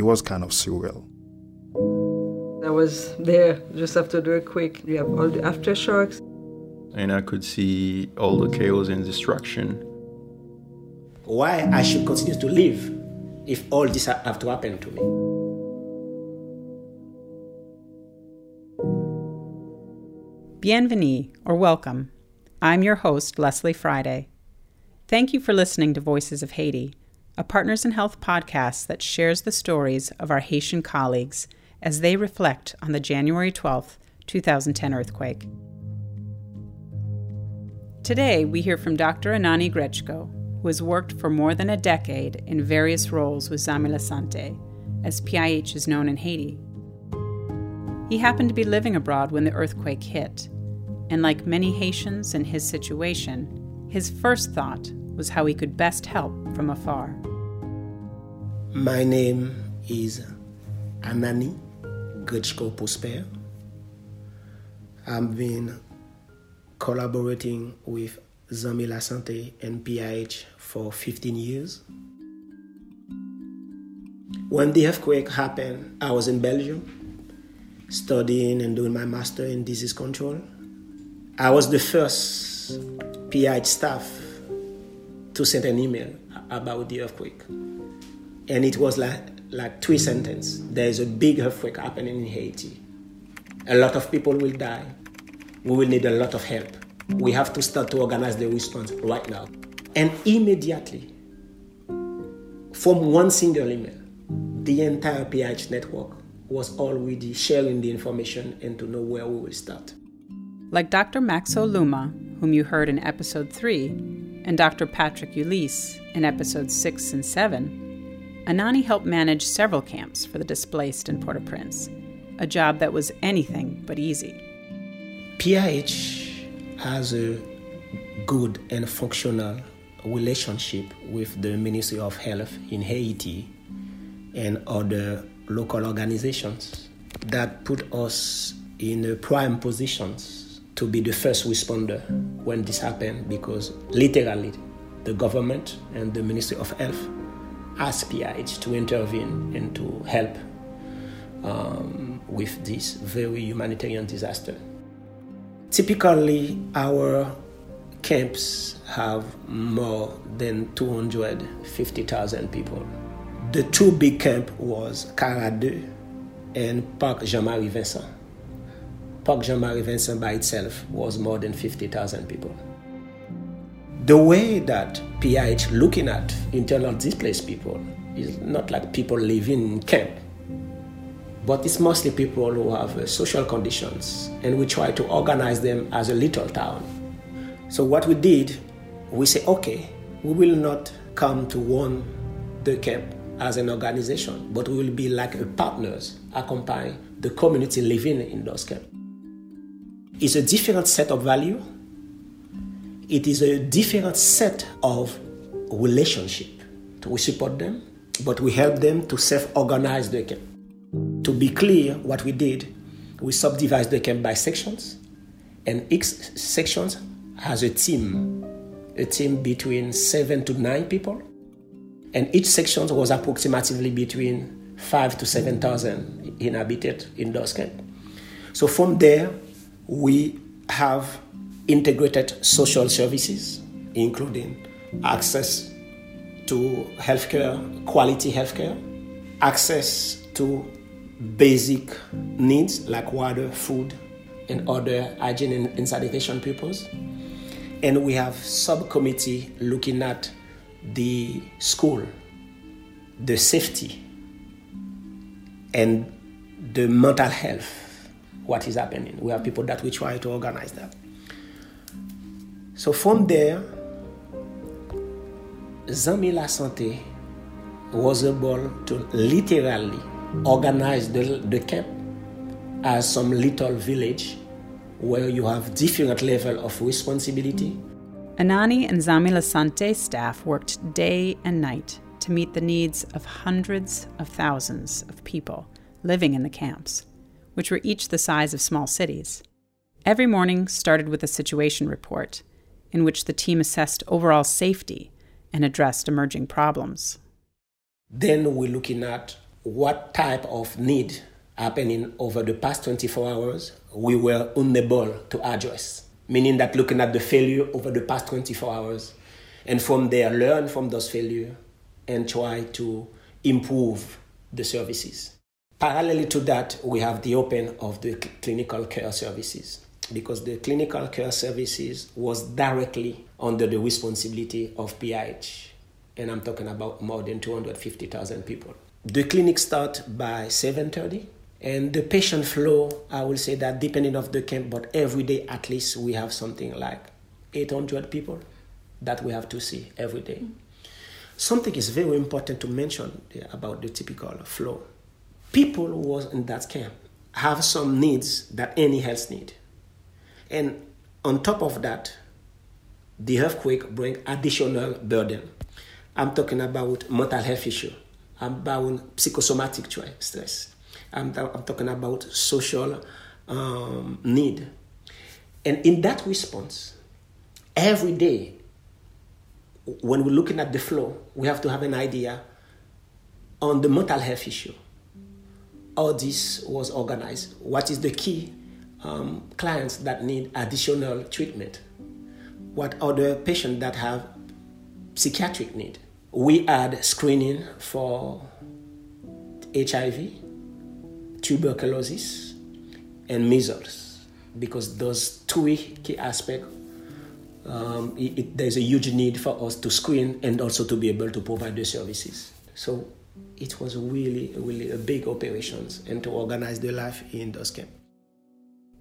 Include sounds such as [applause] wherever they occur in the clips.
it was kind of surreal. I was there just after the earthquake. You have all the aftershocks. And I could see all the chaos and destruction. Why I should continue to live if all this have to happen to me? Bienvenue, or welcome. I'm your host, Leslie Friday. Thank you for listening to Voices of Haiti, a Partners in Health podcast that shares the stories of our Haitian colleagues as they reflect on the January 12, 2010 earthquake. Today, we hear from Dr. Anani Grechko, who has worked for more than a decade in various roles with Zanmi Lasante, as PIH is known in Haiti. He happened to be living abroad when the earthquake hit, and like many Haitians in his situation, his first thought was how he could best help from afar. Mm. My name is Anani Grechko Prosper. I've been collaborating with Zanmi Lasante and PIH for 15 years. When the earthquake happened, I was in Belgium studying and doing my master in disease control. I was the first PIH staff to send an email about the earthquake. And it was like, like three sentences. There is a big earthquake happening in Haiti. A lot of people will die. We will need a lot of help. We have to start to organize the response right now. And immediately, from one single email, the entire PH network was already sharing the information and to know where we will start. Like Dr. Maxo Luma, whom you heard in episode 3, and Dr. Patrick Ulysse in episodes 6 and 7, Anani helped manage several camps for the displaced in Port au Prince, a job that was anything but easy. PIH has a good and functional relationship with the Ministry of Health in Haiti and other local organizations that put us in a prime positions to be the first responder when this happened because literally the government and the Ministry of Health asked PIH to intervene and to help um, with this very humanitarian disaster. Typically, our camps have more than 250,000 people the two big camps was Cara 2 and Parc Jean-Marie Vincent. Parc Jean-Marie Vincent by itself was more than 50,000 people. The way that PIH looking at internal displaced people is not like people living in camp, but it's mostly people who have uh, social conditions, and we try to organize them as a little town. So what we did, we say, okay, we will not come to one the camp as an organization, but we will be like partners, accompany the community living in those camps. It's a different set of value. It is a different set of relationship. We support them, but we help them to self-organize the camp. To be clear, what we did, we subdivide the camp by sections, and each section has a team, a team between seven to nine people and each section was approximately between five to 7,000 inhabited in those camps. So from there, we have integrated social services, including access to healthcare, quality healthcare, access to basic needs like water, food, and other hygiene and sanitation purposes. And we have subcommittee looking at the school, the safety, and the mental health, what is happening. We have people that we try to organize that. So from there, Zanmi Lasante was able to literally organize the, the camp as some little village where you have different level of responsibility Anani and Zami Lasante staff worked day and night to meet the needs of hundreds of thousands of people living in the camps, which were each the size of small cities. Every morning started with a situation report, in which the team assessed overall safety and addressed emerging problems. Then we're looking at what type of need happening over the past 24 hours we were unable to address. Meaning that looking at the failure over the past 24 hours, and from there learn from those failures and try to improve the services. Parallelly to that, we have the open of the clinical care services because the clinical care services was directly under the responsibility of PIH. And I'm talking about more than 250,000 people. The clinic start by 7.30 and the patient flow, I will say that depending of the camp, but every day at least we have something like 800 people that we have to see every day. Something is very important to mention about the typical flow. People who was in that camp have some needs that any health need. And on top of that, the earthquake bring additional burden. I'm talking about mental health issue. I'm about psychosomatic stress. I'm, I'm talking about social um, need. And in that response, every day, when we're looking at the flow, we have to have an idea on the mental health issue. How this was organized. What is the key um, clients that need additional treatment? What the patients that have psychiatric need? We add screening for HIV, tuberculosis, and measles because those three key aspects um, it, it, there's a huge need for us to screen and also to be able to provide the services. So it was really, really a big operations and to organize the life in those camps.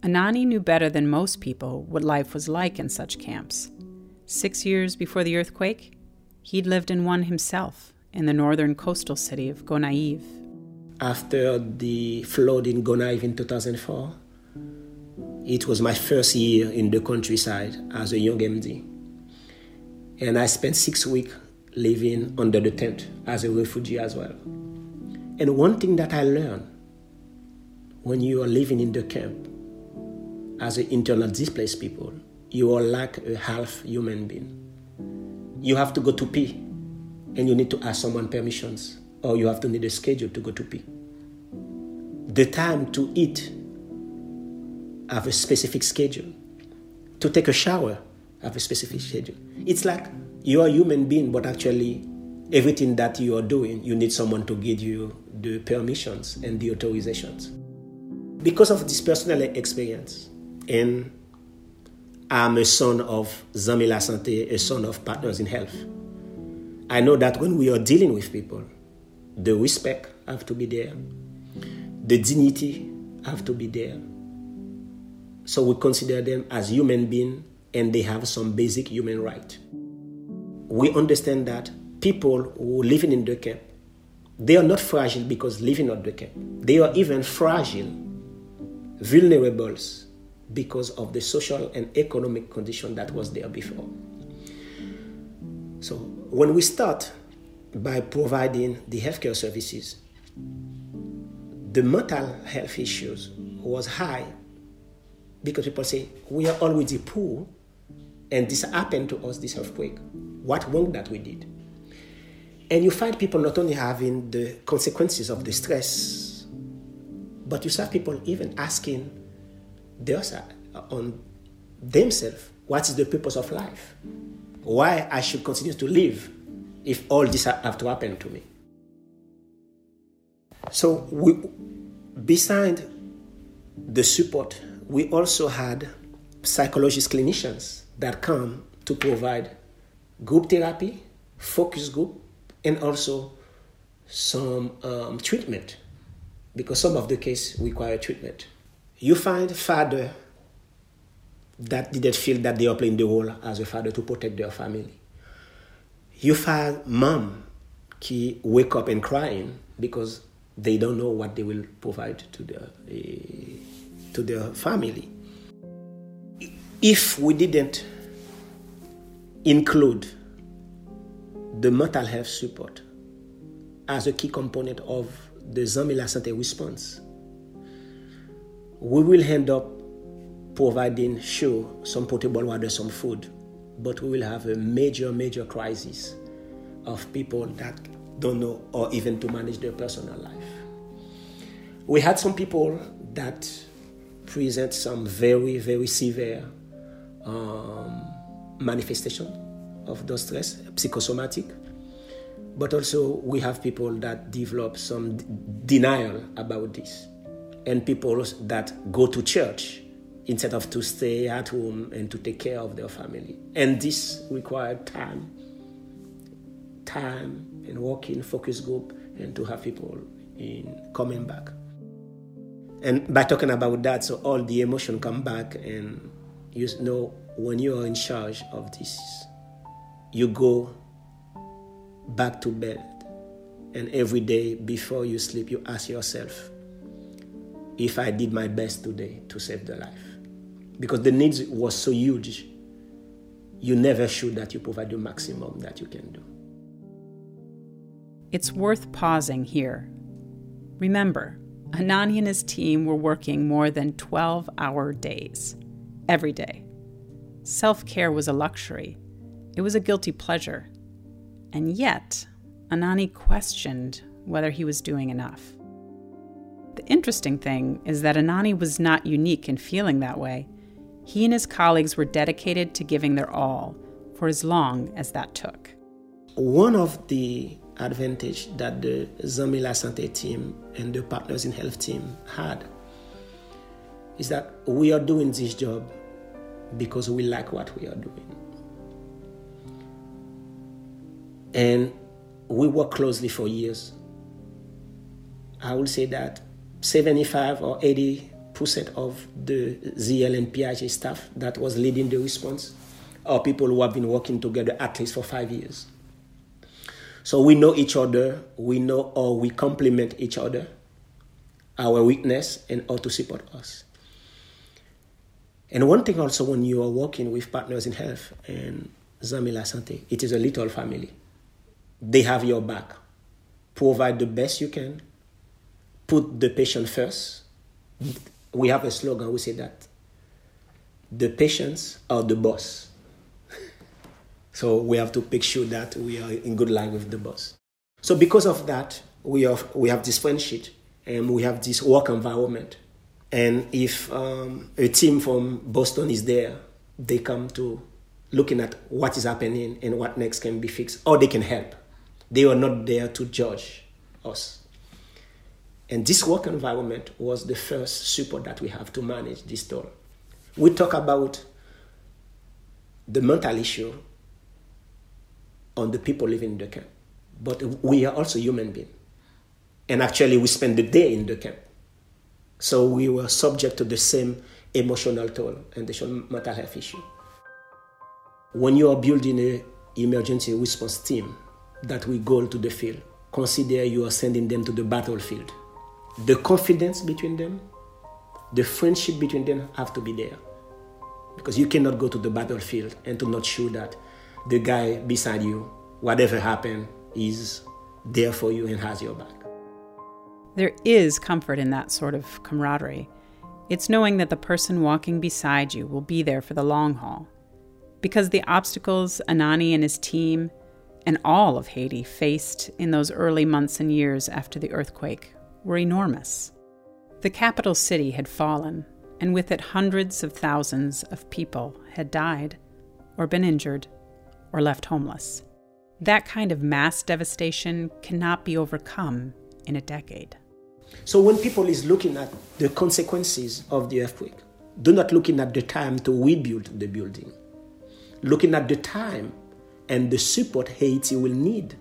Anani knew better than most people what life was like in such camps. Six years before the earthquake, he'd lived in one himself in the northern coastal city of Gonaïves. After the flood in Gonaïves in 2004, it was my first year in the countryside as a young MD. And I spent six weeks living under the tent as a refugee as well. And one thing that I learned when you are living in the camp as an internal displaced people, you are like a half human being. You have to go to pee and you need to ask someone permissions or you have to need a schedule to go to pee. The time to eat have a specific schedule. To take a shower, have a specific schedule. It's like you are a human being, but actually, everything that you are doing, you need someone to give you the permissions and the authorizations. Because of this personal experience, and I'm a son of Zanmi Lasante, a son of Partners in Health. I know that when we are dealing with people, the respect have to be there, the dignity have to be there, so we consider them as human beings and they have some basic human right. We understand that people who living in the camp, they are not fragile because living in the camp. They are even fragile, vulnerable because of the social and economic condition that was there before. So when we start by providing the healthcare services, the mental health issues was high because people say, we are already poor, and this happened to us, this earthquake. What wrong that we did? And you find people not only having the consequences of the stress, but you have people even asking themselves on themselves, what is the purpose of life? Why I should continue to live if all this have to happen to me? So we, beside the support we also had psychologist clinicians that come to provide group therapy, focus group, and also some um, treatment because some of the cases require treatment. You find father that didn't feel that they are playing the role as a father to protect their family. You find mom qui wake up and crying because they don't know what they will provide to their uh, to their family. If we didn't include the mental health support as a key component of the Zanmi Lasante response, we will end up providing, sure, some potable water, some food, but we will have a major, major crisis of people that don't know or even to manage their personal life. We had some people that present some very, very severe um, manifestation of those stress, psychosomatic. But also, we have people that develop some d- denial about this, and people that go to church instead of to stay at home and to take care of their family. And this required time, time and working focus group, and to have people in coming back. And by talking about that, so all the emotion come back, and you know when you are in charge of this, you go back to bed, and every day before you sleep, you ask yourself, if I did my best today to save the life, because the needs was so huge, you never should that you provide the maximum that you can do. It's worth pausing here. Remember, Anani and his team were working more than 12 hour days, every day. Self care was a luxury, it was a guilty pleasure. And yet, Anani questioned whether he was doing enough. The interesting thing is that Anani was not unique in feeling that way. He and his colleagues were dedicated to giving their all for as long as that took. One of the advantage that the Zanmi Lasante team and the Partners in Health team had is that we are doing this job because we like what we are doing. And we work closely for years. I will say that 75 or 80 percent of the ZL and PIH staff that was leading the response are people who have been working together at least for five years. So we know each other, we know or we complement each other, our weakness, and how to support us. And one thing also, when you are working with partners in health and Zanmi Lasante, it is a little family. They have your back. Provide the best you can. Put the patient first. We have a slogan, we say that the patients are the boss. [laughs] So we have to make sure that we are in good line with the boss. So because of that, we have we have this friendship and we have this work environment. And if um, a team from Boston is there, they come to looking at what is happening and what next can be fixed, or they can help. They are not there to judge us. And this work environment was the first support that we have to manage this toll. We talk about the mental issue on the people living in the camp. But we are also human beings. And actually, we spend the day in the camp. So we were subject to the same emotional toll and the mental health issue. When you are building an emergency response team that will go to the field, consider you are sending them to the battlefield. The confidence between them, the friendship between them have to be there. Because you cannot go to the battlefield and to not show that the guy beside you, whatever happened, is there for you and has your back. There is comfort in that sort of camaraderie. It's knowing that the person walking beside you will be there for the long haul. Because the obstacles Anani and his team and all of Haiti faced in those early months and years after the earthquake were enormous. The capital city had fallen, and with it, hundreds of thousands of people had died or been injured or left homeless. That kind of mass devastation cannot be overcome in a decade. So when people is looking at the consequences of the earthquake, do not looking at the time to rebuild the building. Looking at the time and the support Haiti will need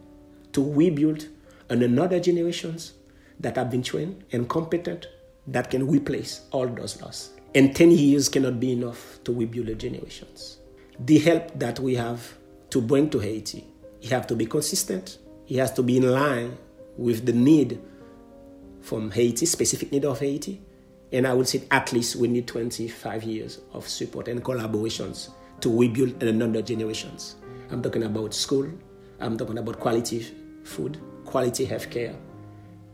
to rebuild and another generations that have been trained and competent that can replace all those losses. And 10 years cannot be enough to rebuild the generations. The help that we have to bring to Haiti. He has to be consistent. He has to be in line with the need from Haiti, specific need of Haiti. And I would say at least we need 25 years of support and collaborations to rebuild another generations. I'm talking about school. I'm talking about quality food, quality healthcare,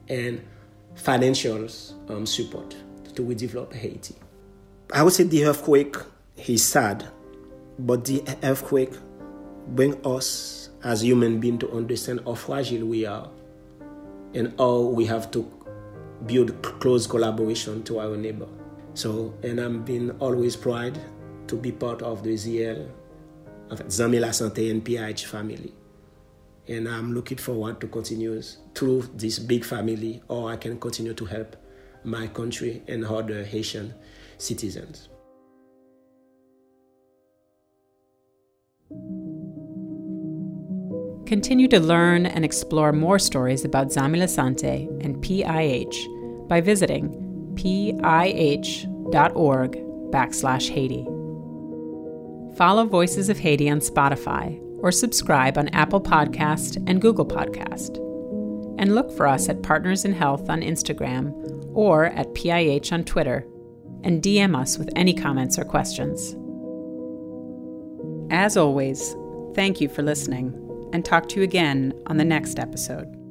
and financial um, support to redevelop Haiti. I would say the earthquake is sad, but the earthquake bring us as human beings to understand how fragile we are and how we have to build close collaboration to our neighbor. So, and I'm been always proud to be part of the ZL, Zanmi Lasante and PIH family. And I'm looking forward to continue through this big family, or I can continue to help my country and other Haitian citizens. Continue to learn and explore more stories about Zanmi Lasante and PIH by visiting pih.org backslash Haiti. Follow Voices of Haiti on Spotify or subscribe on Apple Podcast and Google Podcast. And look for us at Partners in Health on Instagram or at PIH on Twitter and DM us with any comments or questions. As always, thank you for listening and talk to you again on the next episode.